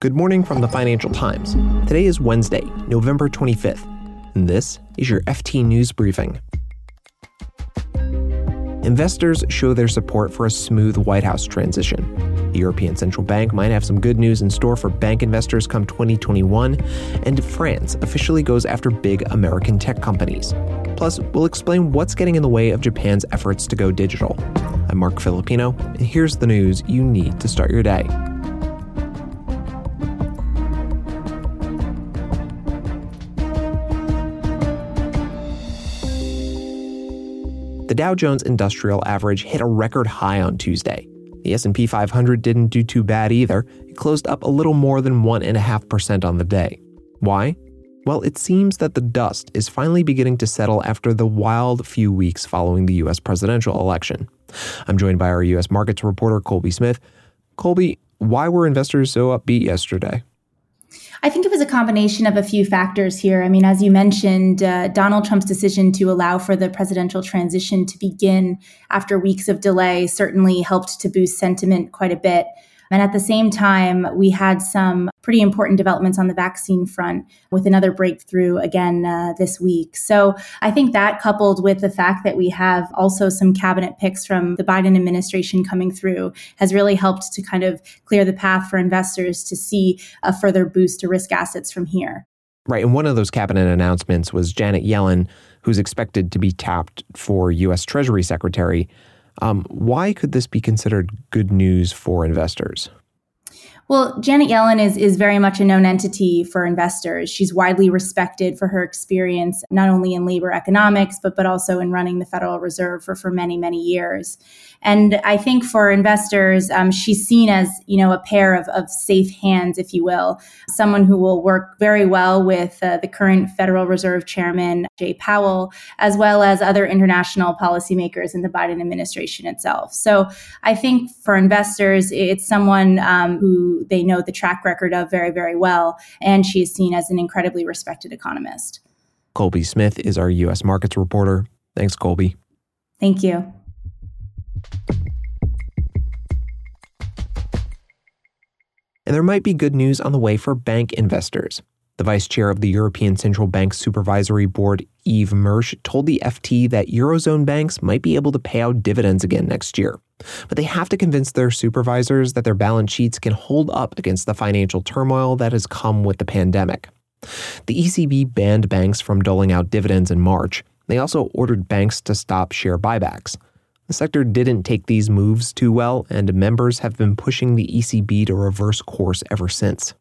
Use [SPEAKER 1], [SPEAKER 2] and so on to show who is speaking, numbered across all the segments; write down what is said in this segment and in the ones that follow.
[SPEAKER 1] Good morning from the Financial Times. Today is Wednesday, November 25th, and this is your FT News Briefing. Investors show their support for a smooth White House transition. The European Central Bank might have some good news in store for bank investors come 2021, and France officially goes after big American tech companies. Plus, we'll explain what's getting in the way of Japan's efforts to go digital. I'm Marc Filippino, and here's the news you need to start your day. Dow Jones Industrial Average hit a record high on Tuesday. The S&P 500 didn't do too bad either. It closed up a little more than 1.5% on the day. Why? Well, it seems that the dust is finally beginning to settle after the wild few weeks following the U.S. presidential election. I'm joined by our U.S. markets reporter, Colby Smith. Colby, why were investors so upbeat yesterday?
[SPEAKER 2] I think it was a combination of a few factors here. I mean, as you mentioned, uh, Donald Trump's decision to allow for the presidential transition to begin after weeks of delay certainly helped to boost sentiment quite a bit. And at the same time, we had some pretty important developments on the vaccine front with another breakthrough again uh, this week. So I think that coupled with the fact that we have also some cabinet picks from the Biden administration coming through has really helped to kind of clear the path for investors to see a further boost to risk assets from here.
[SPEAKER 1] Right. And one of those cabinet announcements was Janet Yellen, who's expected to be tapped for U.S. Treasury Secretary. Um, why could this be considered good news for investors?
[SPEAKER 2] Well, Janet Yellen is, is very much a known entity for investors. She's widely respected for her experience, not only in labor economics, but, but also in running the Federal Reserve for, for many, many years. And I think for investors, um, she's seen as, you know, a pair of, of safe hands, if you will, someone who will work very well with uh, the current Federal Reserve Chairman, Jay Powell, as well as other international policymakers in the Biden administration itself. So I think for investors, it's someone um, who they know the track record of very, very well. And she is seen as an incredibly respected economist.
[SPEAKER 1] Colby Smith is our U.S. markets reporter. Thanks, Colby.
[SPEAKER 2] Thank you.
[SPEAKER 1] And there might be good news on the way for bank investors. The vice chair of the European Central Bank Supervisory Board, Yves Mersch, told the FT that Eurozone banks might be able to pay out dividends again next year but they have to convince their supervisors that their balance sheets can hold up against the financial turmoil that has come with the pandemic. The ECB banned banks from doling out dividends in March. They also ordered banks to stop share buybacks. The sector didn't take these moves too well, and members have been pushing the ECB to reverse course ever since.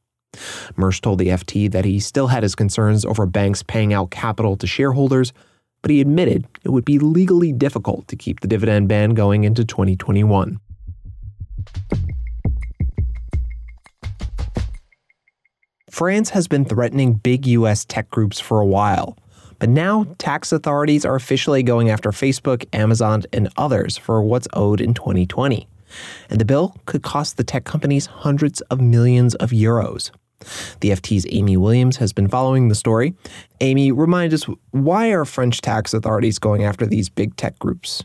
[SPEAKER 1] Mersch told the FT that he still had his concerns over banks paying out capital to shareholders, but he admitted it would be legally difficult to keep the dividend ban going into 2021. France has been threatening big US tech groups for a while, but now tax authorities are officially going after Facebook, Amazon, and others for what's owed in 2020. And the bill could cost the tech companies hundreds of millions of euros. The FT's Aime Williams has been following the story. Aime, remind us why are French tax authorities going after these big tech groups?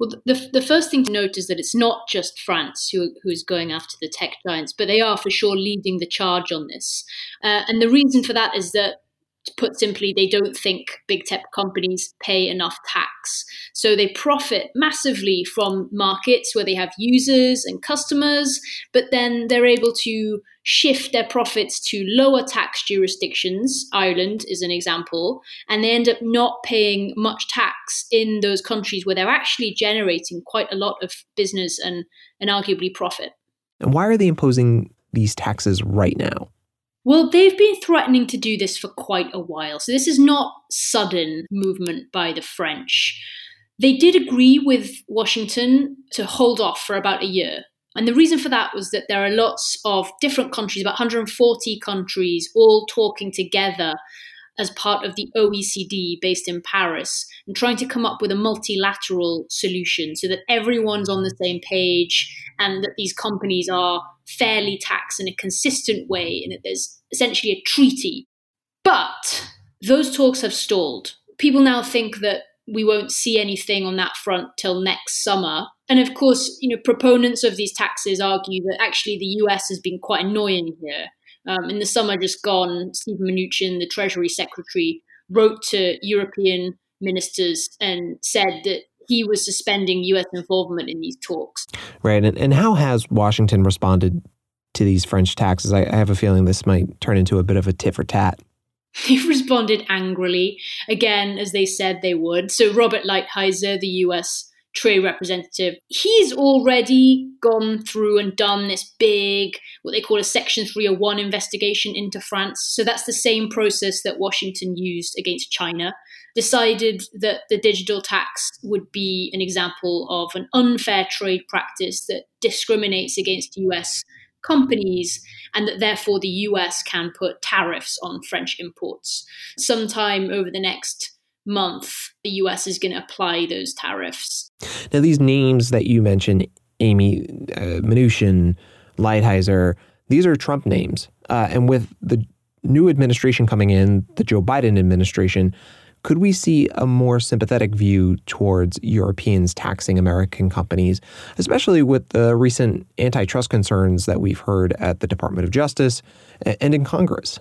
[SPEAKER 3] Well, the, the first thing to note is that it's not just France who, who's going after the tech giants, but they are for sure leading the charge on this. Uh, and the reason for that is that put simply, they don't think big tech companies pay enough tax. So they profit massively from markets where they have users and customers, but then they're able to shift their profits to lower tax jurisdictions. Ireland is an example, and they end up not paying much tax in those countries where they're actually generating quite a lot of business and, and arguably profit.
[SPEAKER 1] And why are they imposing these taxes right now?
[SPEAKER 3] Well, they've been threatening to do this for quite a while. So this is not sudden movement by the French. They did agree with Washington to hold off for about a year. And the reason for that was that there are lots of different countries, about 140 countries, all talking together as part of the OECD based in Paris and trying to come up with a multilateral solution so that everyone's on the same page and that these companies are fairly taxed in a consistent way and that there's essentially a treaty. But those talks have stalled. People now think that we won't see anything on that front till next summer. And of course, you know, proponents of these taxes argue that actually the US has been quite annoying here. Um, in the summer just gone, Steven Mnuchin, the Treasury Secretary, wrote to European ministers and said that he was suspending US involvement in these talks.
[SPEAKER 1] Right. And, and how has Washington responded to these French taxes? I, I have a feeling this might turn into a bit of a tit for tat.
[SPEAKER 3] They've responded angrily, again, as they said they would. So, Robert Lighthizer, the US trade representative, he's already gone through and done this big, what they call a Section 301 investigation into France. So, that's the same process that Washington used against China. Decided that the digital tax would be an example of an unfair trade practice that discriminates against US companies, and that therefore the US can put tariffs on French imports. Sometime over the next month, the US is going to apply those tariffs.
[SPEAKER 1] Now, these names that you mentioned, Aime uh, Mnuchin, Lighthizer, these are Trump names. Uh, and with the new administration coming in, the Joe Biden administration, could we see a more sympathetic view towards Europeans taxing American companies, especially with the recent antitrust concerns that we've heard at the Department of Justice and in Congress?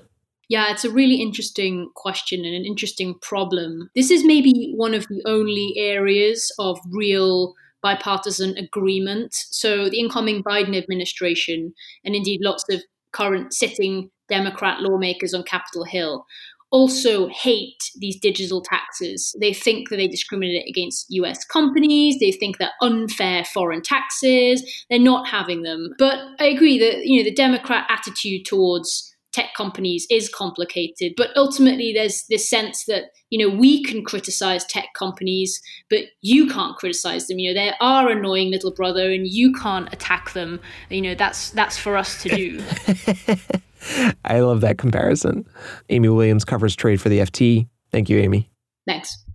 [SPEAKER 3] Yeah, it's a really interesting question and an interesting problem. This is maybe one of the only areas of real bipartisan agreement. So, the incoming Biden administration, and indeed lots of current sitting Democrat lawmakers on Capitol Hill, also hate these digital taxes. They think that they discriminate against US companies, they think they're unfair foreign taxes, they're not having them. But I agree that you know the Democrat attitude towards tech companies is complicated but ultimately there's this sense that you know we can criticize tech companies but you can't criticize them you know they are annoying little brother and you can't attack them you know that's that's for us to do
[SPEAKER 1] I love that comparison. Aime Williams covers trade for the FT. Thank you, Aime.
[SPEAKER 3] Thanks.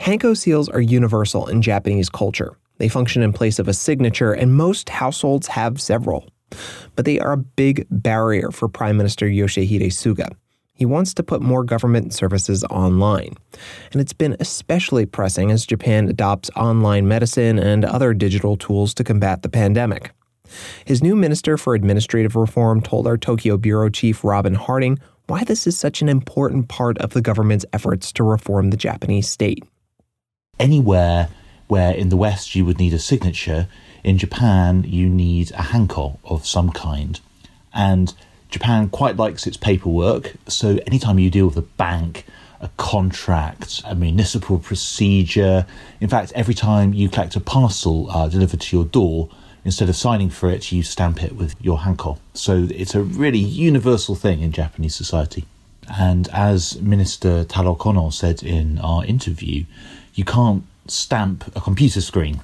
[SPEAKER 1] Hanko seals are universal in Japanese culture. They function in place of a signature, and most households have several. But they are a big barrier for Prime Minister Yoshihide Suga. He wants to put more government services online. And it's been especially pressing as Japan adopts online medicine and other digital tools to combat the pandemic. His new Minister for Administrative Reform told our Tokyo Bureau Chief Robin Harding why this is such an important part of the government's efforts to reform the Japanese state.
[SPEAKER 4] Anywhere where in the West you would need a signature, in Japan you need a hanko of some kind. And Japan quite likes its paperwork, so anytime you deal with a bank, a contract, a municipal procedure, in fact, every time you collect a parcel uh, delivered to your door, instead of signing for it, you stamp it with your hanko. So it's a really universal thing in Japanese society. And as Minister Taro Kono said in our interview, you can't stamp a computer screen.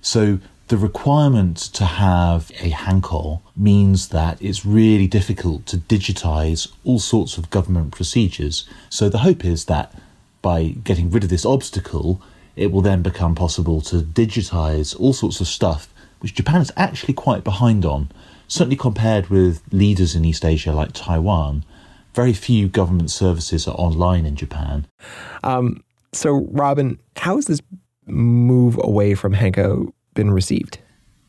[SPEAKER 4] So the requirement to have a hanko means that it's really difficult to digitize all sorts of government procedures. So the hope is that by getting rid of this obstacle, it will then become possible to digitize all sorts of stuff which Japan is actually quite behind on. Certainly compared with leaders in East Asia like Taiwan, very few government services are online in Japan.
[SPEAKER 1] Um, so, Robin, how is this move away from Hanko been received?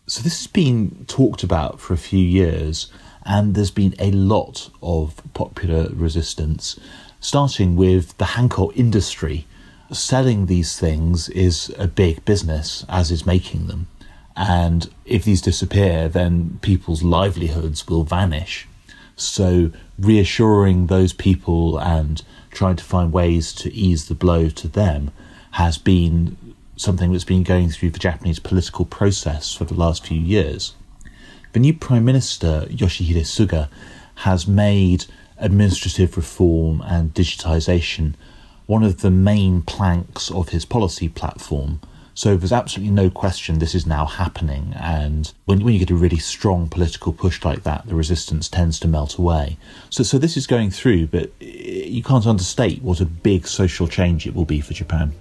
[SPEAKER 4] So, this has been talked about for a few years, and there's been a lot of popular resistance, starting with the hanko industry. Selling these things is a big business, as is making them. And if these disappear, then people's livelihoods will vanish. So, reassuring those people and trying to find ways to ease the blow to them has been something that's been going through the Japanese political process for the last few years. The new Prime Minister, Yoshihide Suga, has made administrative reform and digitisation one of the main planks of his policy platform. So there's absolutely no question this is now happening. And when, when you get a really strong political push like that, the resistance tends to melt away. So, so this is going through, but eh, you can't understate what a big social change it will be for Japan.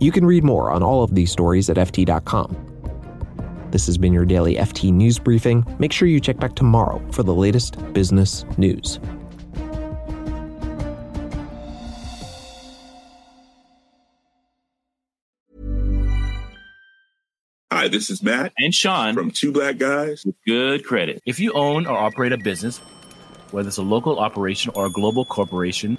[SPEAKER 1] You can read more on all of these stories at FT.com. This has been your daily FT news briefing. Make sure you check back tomorrow for the latest business news.
[SPEAKER 5] Hi, this is Matt
[SPEAKER 6] and Sean
[SPEAKER 5] from Two Black Guys
[SPEAKER 6] with Good Credit. If you own or operate a business, whether it's a local operation or a global corporation,